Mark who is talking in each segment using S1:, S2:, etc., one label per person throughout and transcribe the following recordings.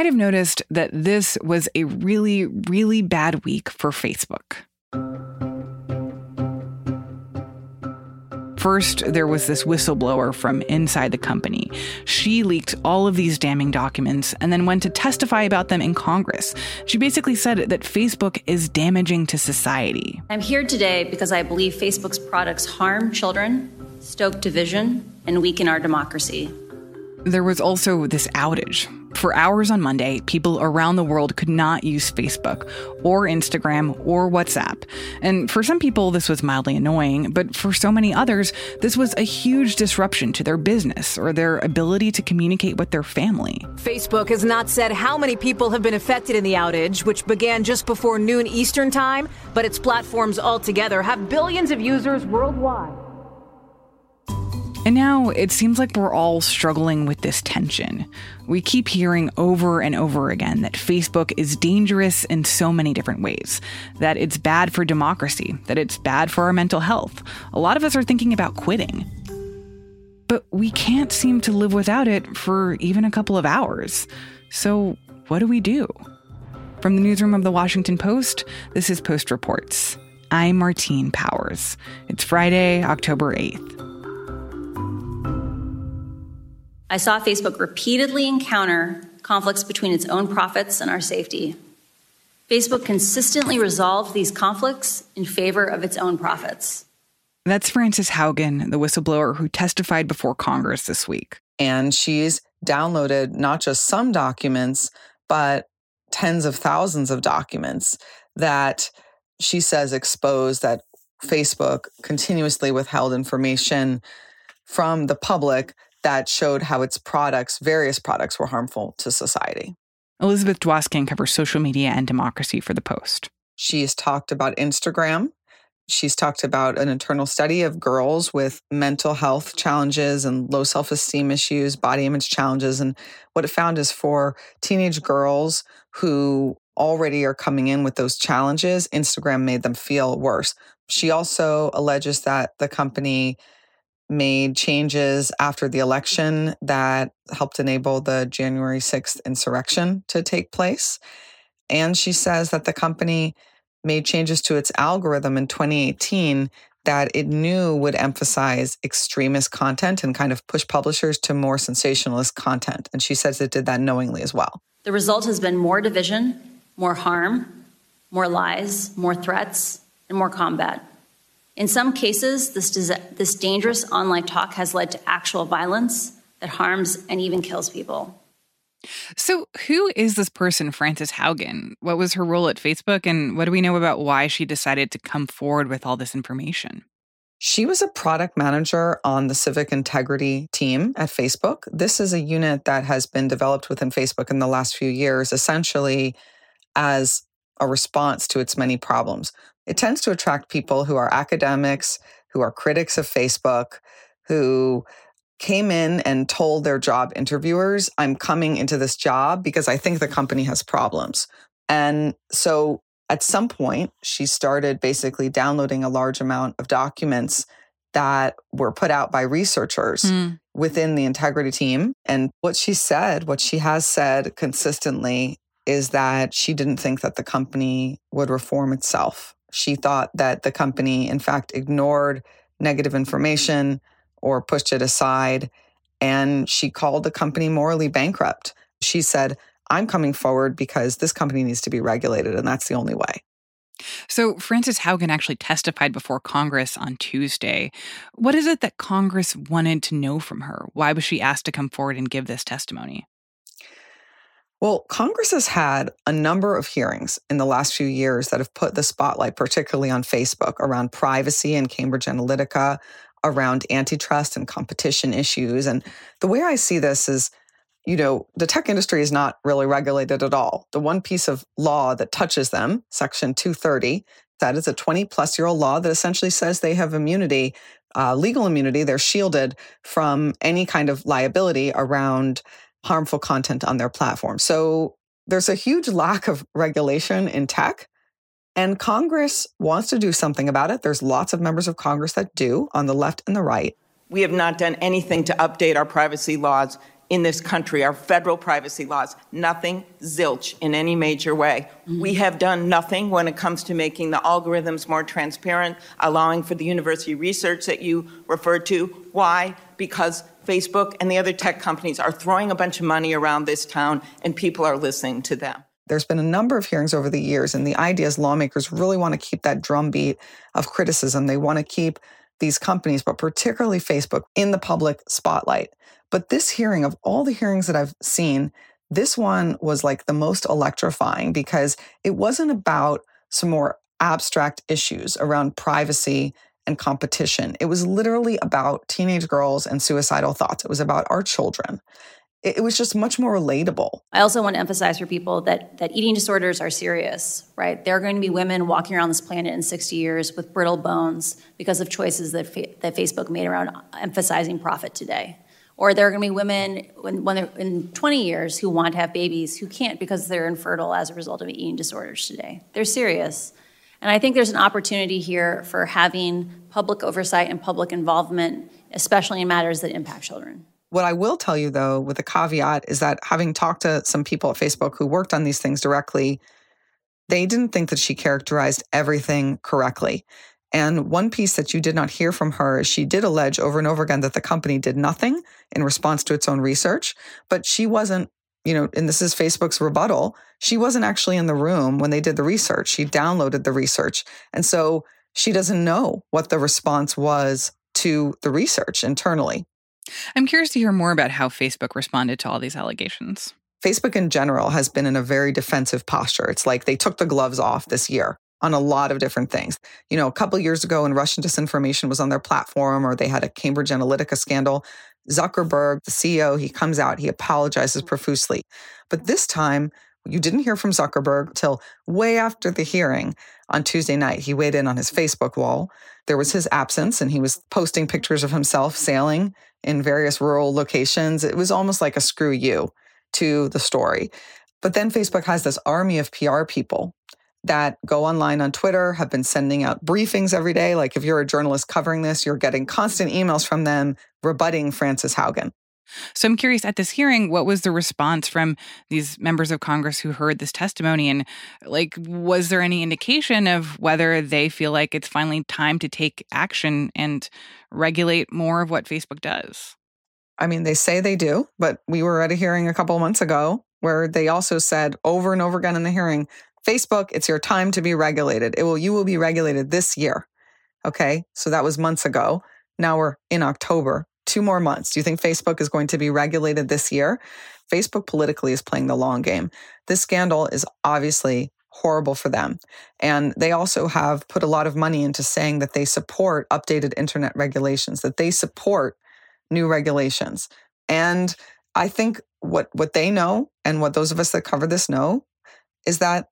S1: might have noticed that this was a really, really bad week for Facebook. First, there was this whistleblower from inside the company. She leaked all of these damning documents and then went to testify about them in Congress. She basically said that Facebook is damaging to society.
S2: I'm here today because I believe Facebook's products harm children, stoke division, and weaken our democracy.
S1: There was also this outage. For hours on Monday, people around the world could not use Facebook or Instagram or WhatsApp. And for some people, this was mildly annoying, but for so many others, this was a huge disruption to their business or their ability to communicate with their family.
S3: Facebook has not said how many people have been affected in the outage, which began just before noon Eastern Time, but its platforms altogether have billions of users worldwide.
S1: And now it seems like we're all struggling with this tension. We keep hearing over and over again that Facebook is dangerous in so many different ways, that it's bad for democracy, that it's bad for our mental health. A lot of us are thinking about quitting. But we can't seem to live without it for even a couple of hours. So, what do we do? From the newsroom of the Washington Post, this is Post Reports. I'm Martine Powers. It's Friday, October 8th.
S2: I saw Facebook repeatedly encounter conflicts between its own profits and our safety. Facebook consistently resolved these conflicts in favor of its own profits.
S1: That's Frances Haugen, the whistleblower who testified before Congress this week.
S4: And she's downloaded not just some documents, but tens of thousands of documents that she says expose that Facebook continuously withheld information from the public that showed how its products, various products, were harmful to society.
S1: Elizabeth Dwoskin covers social media and democracy for The Post.
S4: She's talked about Instagram. She's talked about an internal study of girls with mental health challenges and low self esteem issues, body image challenges. And what it found is for teenage girls who already are coming in with those challenges, Instagram made them feel worse. She also alleges that the company made changes after the election that helped enable the January 6th insurrection to take place. And she says that the company made changes to its algorithm in 2018 that it knew would emphasize extremist content and kind of push publishers to more sensationalist content. And she says it did that knowingly as well.
S2: The result has been more division, more harm, more lies, more threats, and more combat. In some cases, this, this dangerous online talk has led to actual violence that harms and even kills people.
S1: So, who is this person, Frances Haugen? What was her role at Facebook, and what do we know about why she decided to come forward with all this information?
S4: She was a product manager on the civic integrity team at Facebook. This is a unit that has been developed within Facebook in the last few years, essentially as a response to its many problems. It tends to attract people who are academics, who are critics of Facebook, who came in and told their job interviewers, I'm coming into this job because I think the company has problems. And so at some point, she started basically downloading a large amount of documents that were put out by researchers mm. within the integrity team. And what she said, what she has said consistently, is that she didn't think that the company would reform itself. She thought that the company, in fact, ignored negative information or pushed it aside. And she called the company morally bankrupt. She said, I'm coming forward because this company needs to be regulated, and that's the only way.
S1: So, Frances Haugen actually testified before Congress on Tuesday. What is it that Congress wanted to know from her? Why was she asked to come forward and give this testimony?
S4: Well, Congress has had a number of hearings in the last few years that have put the spotlight, particularly on Facebook, around privacy and Cambridge Analytica, around antitrust and competition issues. And the way I see this is, you know, the tech industry is not really regulated at all. The one piece of law that touches them, Section 230, that is a 20 plus year old law that essentially says they have immunity, uh, legal immunity. They're shielded from any kind of liability around harmful content on their platform. So there's a huge lack of regulation in tech. And Congress wants to do something about it. There's lots of members of Congress that do on the left and the right.
S5: We have not done anything to update our privacy laws in this country, our federal privacy laws. Nothing, zilch, in any major way. Mm-hmm. We have done nothing when it comes to making the algorithms more transparent, allowing for the university research that you referred to. Why? Because Facebook and the other tech companies are throwing a bunch of money around this town and people are listening to them.
S4: There's been a number of hearings over the years, and the idea is lawmakers really want to keep that drumbeat of criticism. They want to keep these companies, but particularly Facebook, in the public spotlight. But this hearing, of all the hearings that I've seen, this one was like the most electrifying because it wasn't about some more abstract issues around privacy and competition. It was literally about teenage girls and suicidal thoughts. It was about our children. It was just much more relatable.
S2: I also want to emphasize for people that that eating disorders are serious, right? There are going to be women walking around this planet in 60 years with brittle bones because of choices that that Facebook made around emphasizing profit today. Or there are going to be women when, when in 20 years who want to have babies who can't because they're infertile as a result of eating disorders today. They're serious. And I think there's an opportunity here for having public oversight and public involvement, especially in matters that impact children.
S4: What I will tell you, though, with a caveat, is that having talked to some people at Facebook who worked on these things directly, they didn't think that she characterized everything correctly. And one piece that you did not hear from her is she did allege over and over again that the company did nothing in response to its own research, but she wasn't, you know, and this is Facebook's rebuttal, she wasn't actually in the room when they did the research. She downloaded the research. And so she doesn't know what the response was to the research internally.
S1: I'm curious to hear more about how Facebook responded to all these allegations.
S4: Facebook in general has been in a very defensive posture. It's like they took the gloves off this year on a lot of different things. You know, a couple years ago when Russian disinformation was on their platform or they had a Cambridge Analytica scandal, Zuckerberg, the CEO, he comes out, he apologizes mm-hmm. profusely. But mm-hmm. this time, you didn't hear from Zuckerberg till way after the hearing on Tuesday night. He weighed in on his mm-hmm. Facebook wall. There was his absence, and he was posting pictures of himself sailing in various rural locations. It was almost like a screw you to the story. But then Facebook has this army of PR people that go online on Twitter, have been sending out briefings every day. Like if you're a journalist covering this, you're getting constant emails from them rebutting Frances Haugen.
S1: So I'm curious at this hearing, what was the response from these members of Congress who heard this testimony? And like, was there any indication of whether they feel like it's finally time to take action and regulate more of what Facebook does?
S4: I mean, they say they do, but we were at a hearing a couple months ago where they also said over and over again in the hearing Facebook, it's your time to be regulated. It will you will be regulated this year. Okay? So that was months ago. Now we're in October. Two more months. Do you think Facebook is going to be regulated this year? Facebook politically is playing the long game. This scandal is obviously horrible for them. And they also have put a lot of money into saying that they support updated internet regulations, that they support new regulations. And I think what what they know and what those of us that cover this know is that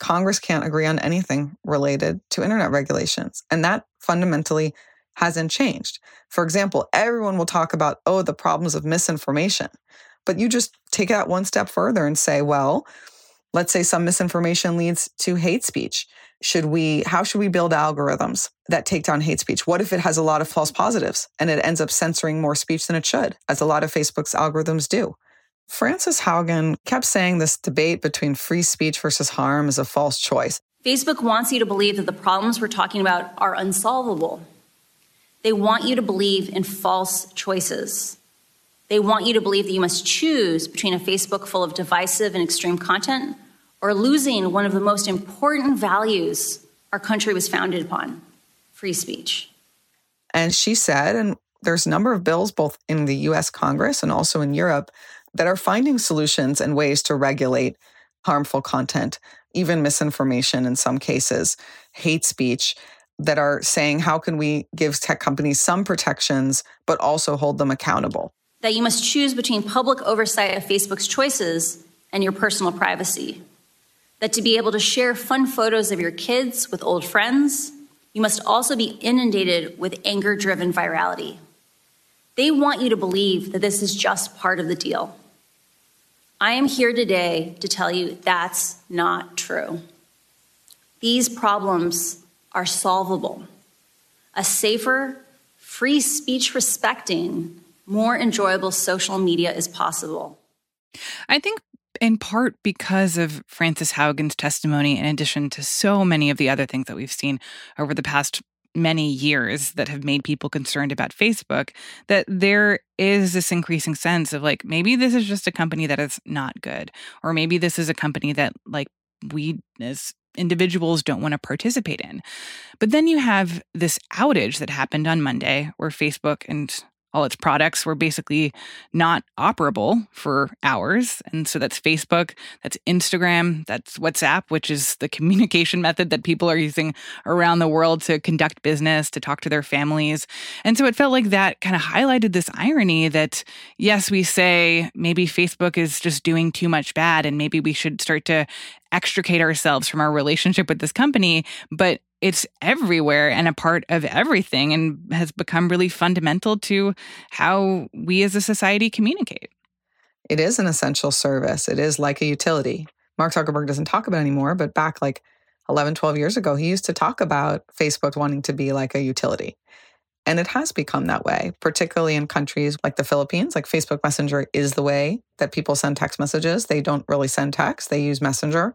S4: Congress can't agree on anything related to internet regulations. And that fundamentally hasn't changed. For example, everyone will talk about, oh, the problems of misinformation. But you just take that one step further and say, well, let's say some misinformation leads to hate speech. Should we, how should we build algorithms that take down hate speech? What if it has a lot of false positives and it ends up censoring more speech than it should, as a lot of Facebook's algorithms do? Frances Haugen kept saying this debate between free speech versus harm is a false choice.
S2: Facebook wants you to believe that the problems we're talking about are unsolvable. They want you to believe in false choices. They want you to believe that you must choose between a Facebook full of divisive and extreme content or losing one of the most important values our country was founded upon free speech.
S4: And she said, and there's a number of bills both in the US Congress and also in Europe that are finding solutions and ways to regulate harmful content, even misinformation in some cases, hate speech, that are saying, how can we give tech companies some protections, but also hold them accountable?
S2: That you must choose between public oversight of Facebook's choices and your personal privacy. That to be able to share fun photos of your kids with old friends, you must also be inundated with anger driven virality. They want you to believe that this is just part of the deal. I am here today to tell you that's not true. These problems are solvable. A safer, free speech respecting, more enjoyable social media is possible.
S1: I think in part because of Frances Haugen's testimony, in addition to so many of the other things that we've seen over the past many years that have made people concerned about Facebook, that there is this increasing sense of like, maybe this is just a company that is not good, or maybe this is a company that, like, we as individuals don't want to participate in. But then you have this outage that happened on Monday where Facebook and all its products were basically not operable for hours. And so that's Facebook, that's Instagram, that's WhatsApp, which is the communication method that people are using around the world to conduct business, to talk to their families. And so it felt like that kind of highlighted this irony that, yes, we say maybe Facebook is just doing too much bad and maybe we should start to extricate ourselves from our relationship with this company. But it's everywhere and a part of everything and has become really fundamental to how we as a society communicate.
S4: It is an essential service. It is like a utility. Mark Zuckerberg doesn't talk about anymore, but back like 11, 12 years ago, he used to talk about Facebook wanting to be like a utility. And it has become that way, particularly in countries like the Philippines. Like Facebook Messenger is the way that people send text messages. They don't really send text, they use Messenger.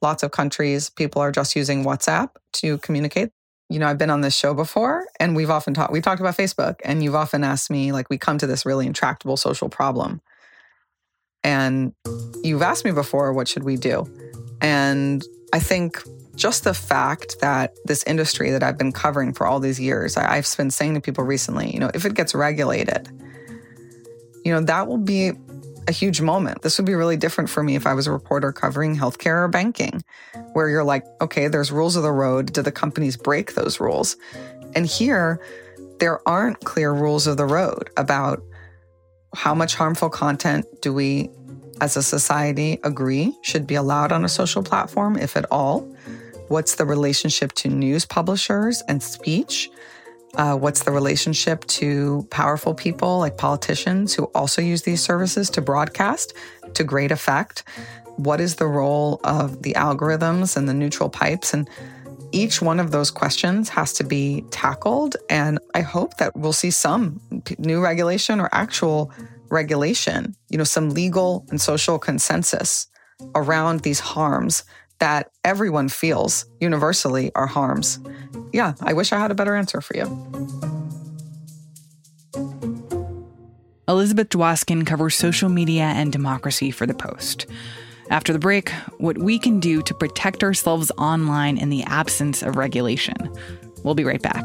S4: Lots of countries, people are just using WhatsApp to communicate. You know, I've been on this show before and we've often talked, we've talked about Facebook and you've often asked me, like, we come to this really intractable social problem. And you've asked me before, what should we do? And I think just the fact that this industry that I've been covering for all these years, I've been saying to people recently, you know, if it gets regulated, you know, that will be a huge moment. This would be really different for me if I was a reporter covering healthcare or banking, where you're like, okay, there's rules of the road. Do the companies break those rules? And here, there aren't clear rules of the road about how much harmful content do we as a society agree should be allowed on a social platform, if at all? What's the relationship to news publishers and speech? Uh, what's the relationship to powerful people like politicians who also use these services to broadcast to great effect? What is the role of the algorithms and the neutral pipes? And each one of those questions has to be tackled. And I hope that we'll see some new regulation or actual regulation, you know, some legal and social consensus around these harms that everyone feels universally are harms. Yeah, I wish I had a better answer for you.
S1: Elizabeth Dwoskin covers social media and democracy for The Post. After the break, what we can do to protect ourselves online in the absence of regulation. We'll be right back.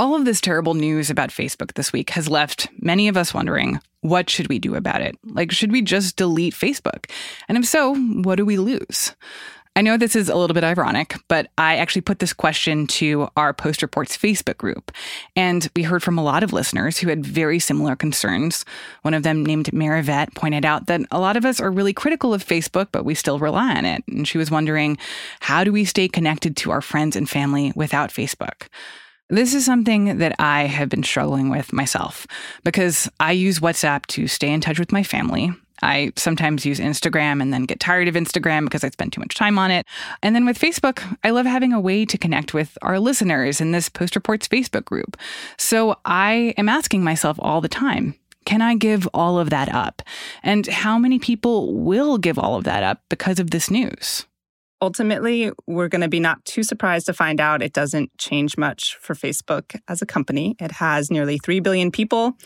S1: All of this terrible news about Facebook this week has left many of us wondering what should we do about it? Like, should we just delete Facebook? And if so, what do we lose? I know this is a little bit ironic, but I actually put this question to our Post Reports Facebook group. And we heard from a lot of listeners who had very similar concerns. One of them, named Marivet, pointed out that a lot of us are really critical of Facebook, but we still rely on it. And she was wondering how do we stay connected to our friends and family without Facebook? This is something that I have been struggling with myself because I use WhatsApp to stay in touch with my family. I sometimes use Instagram and then get tired of Instagram because I spend too much time on it. And then with Facebook, I love having a way to connect with our listeners in this Post Reports Facebook group. So I am asking myself all the time can I give all of that up? And how many people will give all of that up because of this news?
S6: Ultimately, we're going to be not too surprised to find out it doesn't change much for Facebook as a company. It has nearly 3 billion people.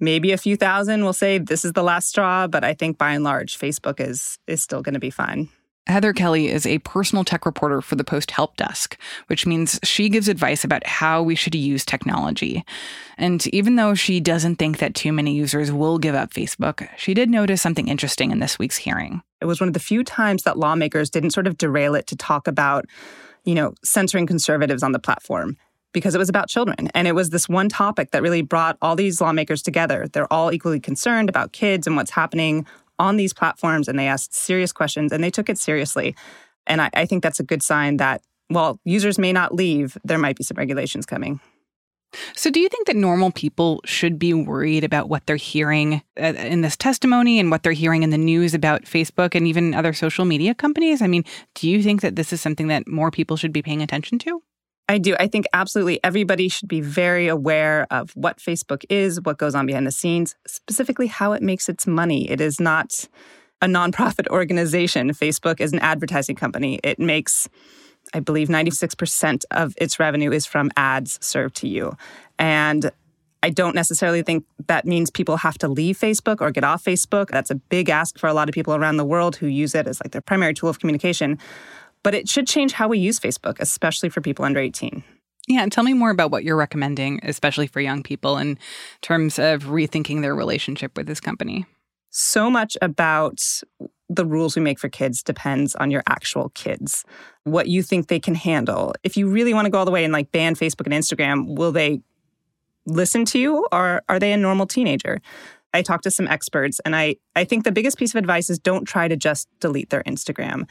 S6: Maybe a few thousand will say this is the last straw, but I think by and large, Facebook is, is still going to be fine.
S1: Heather Kelly is a personal tech reporter for the Post Help Desk, which means she gives advice about how we should use technology. And even though she doesn't think that too many users will give up Facebook, she did notice something interesting in this week's hearing.
S6: It was one of the few times that lawmakers didn't sort of derail it to talk about, you know, censoring conservatives on the platform because it was about children. And it was this one topic that really brought all these lawmakers together. They're all equally concerned about kids and what's happening on these platforms and they asked serious questions and they took it seriously. And I, I think that's a good sign that while users may not leave, there might be some regulations coming.
S1: So, do you think that normal people should be worried about what they're hearing uh, in this testimony and what they're hearing in the news about Facebook and even other social media companies? I mean, do you think that this is something that more people should be paying attention to?
S6: I do. I think absolutely everybody should be very aware of what Facebook is, what goes on behind the scenes, specifically how it makes its money. It is not a nonprofit organization. Facebook is an advertising company. It makes, I believe, 96% of its revenue is from ads served to you. And I don't necessarily think that means people have to leave Facebook or get off Facebook. That's a big ask for a lot of people around the world who use it as like their primary tool of communication. But it should change how we use Facebook, especially for people under 18.
S1: Yeah, and tell me more about what you're recommending, especially for young people, in terms of rethinking their relationship with this company.
S6: So much about the rules we make for kids depends on your actual kids, what you think they can handle. If you really want to go all the way and like ban Facebook and Instagram, will they listen to you or are they a normal teenager? I talked to some experts and I, I think the biggest piece of advice is don't try to just delete their Instagram.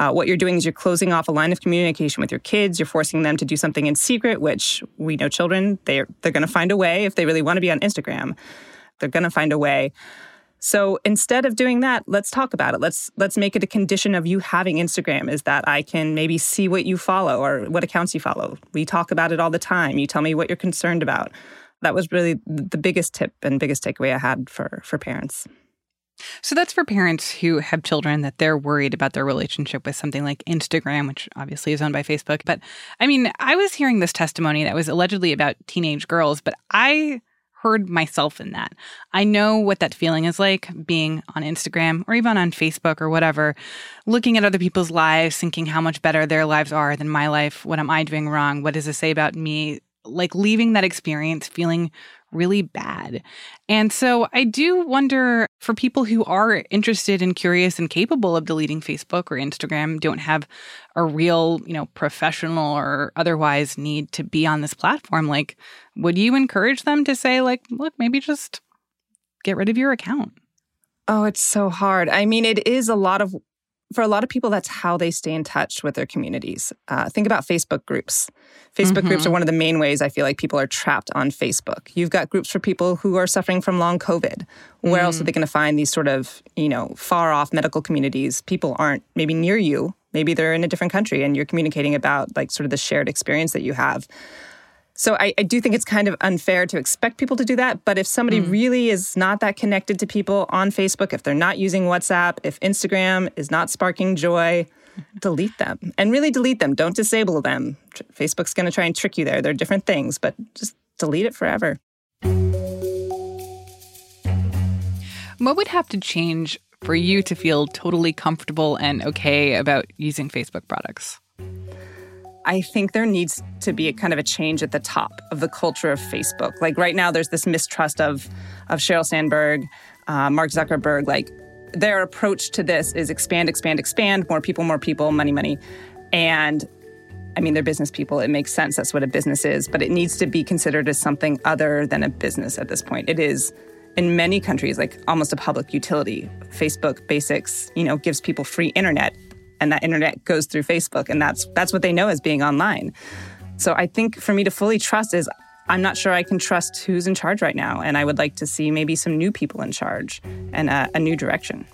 S6: Uh, what you're doing is you're closing off a line of communication with your kids. You're forcing them to do something in secret, which we know children, they're, they're going to find a way. If they really want to be on Instagram, they're going to find a way. So instead of doing that, let's talk about it. Let's let's make it a condition of you having Instagram is that I can maybe see what you follow or what accounts you follow. We talk about it all the time. You tell me what you're concerned about. That was really the biggest tip and biggest takeaway I had for for parents.
S1: So that's for parents who have children that they're worried about their relationship with something like Instagram, which obviously is owned by Facebook. But I mean, I was hearing this testimony that was allegedly about teenage girls, but I heard myself in that. I know what that feeling is like being on Instagram or even on Facebook or whatever, looking at other people's lives, thinking how much better their lives are than my life. What am I doing wrong? What does it say about me? Like leaving that experience feeling really bad. And so I do wonder for people who are interested and curious and capable of deleting Facebook or Instagram, don't have a real, you know, professional or otherwise need to be on this platform, like, would you encourage them to say, like, look, maybe just get rid of your account?
S6: Oh, it's so hard. I mean, it is a lot of for a lot of people, that's how they stay in touch with their communities. Uh, think about Facebook groups. Facebook mm-hmm. groups are mm-hmm. one of the main ways I feel like people are trapped on Facebook. You've got groups for people who are suffering from long COVID. Where mm. else are they mm. going to find these sort of, you know, far off medical communities? People aren't maybe near you. Maybe they're in a different country and you're communicating about like sort of the shared experience that you have. So I, I, do think it's kind of unfair to expect people to do that. But if somebody mm. really is not that connected to people on Facebook, if they're not using WhatsApp, if Instagram is not sparking joy, delete them and really delete them. Don't disable them. Facebook's going to try and trick you there. They're different things, but just delete it forever.
S1: What would have to change for you to feel totally comfortable and okay about using Facebook products?
S6: I think there needs to be a kind of a change at the top of the culture of Facebook. Like right now, there's this mistrust of of Sheryl Sandberg, uh, Mark Zuckerberg. Like their approach to this is expand, expand, expand, more people, more people, money, money, and I mean, they're business people. It makes sense. That's what a business is, but it needs to be considered as something other than a business at this point. It is in many countries like almost a public utility. Facebook Basics, you know, gives people free internet and that internet goes through Facebook and that's that's what they know as being online. So I think for me to fully trust is I'm not sure I can trust who's in charge right now and I would like to see maybe some new people in charge and a, a new direction.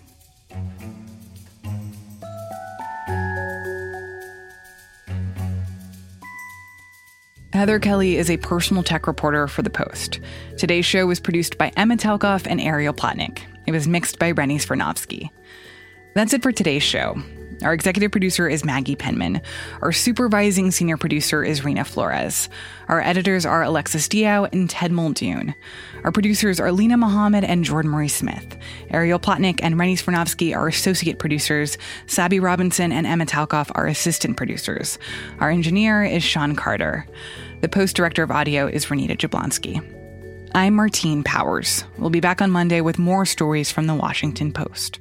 S1: Heather Kelly is a personal tech reporter for The Post. Today's show was produced by Emma Talkoff and Ariel Plotnick. It was mixed by Rennie Svirnovskiy. That's it for today's show. Our executive producer is Maggie Penman. Our supervising senior producer is Rena Flores. Our editors are Alexis Diao and Ted Muldoon. Our producers are Lena Mohammed and Jordan Marie Smith. Ariel Plotnick and Rennie Svirnovskiy are associate producers. Sabi Robinson and Emma Talkoff are assistant producers. Our engineer is Sean Carter. The post director of audio is Renita Jablonski. I'm Martine Powers. We'll be back on Monday with more stories from the Washington Post.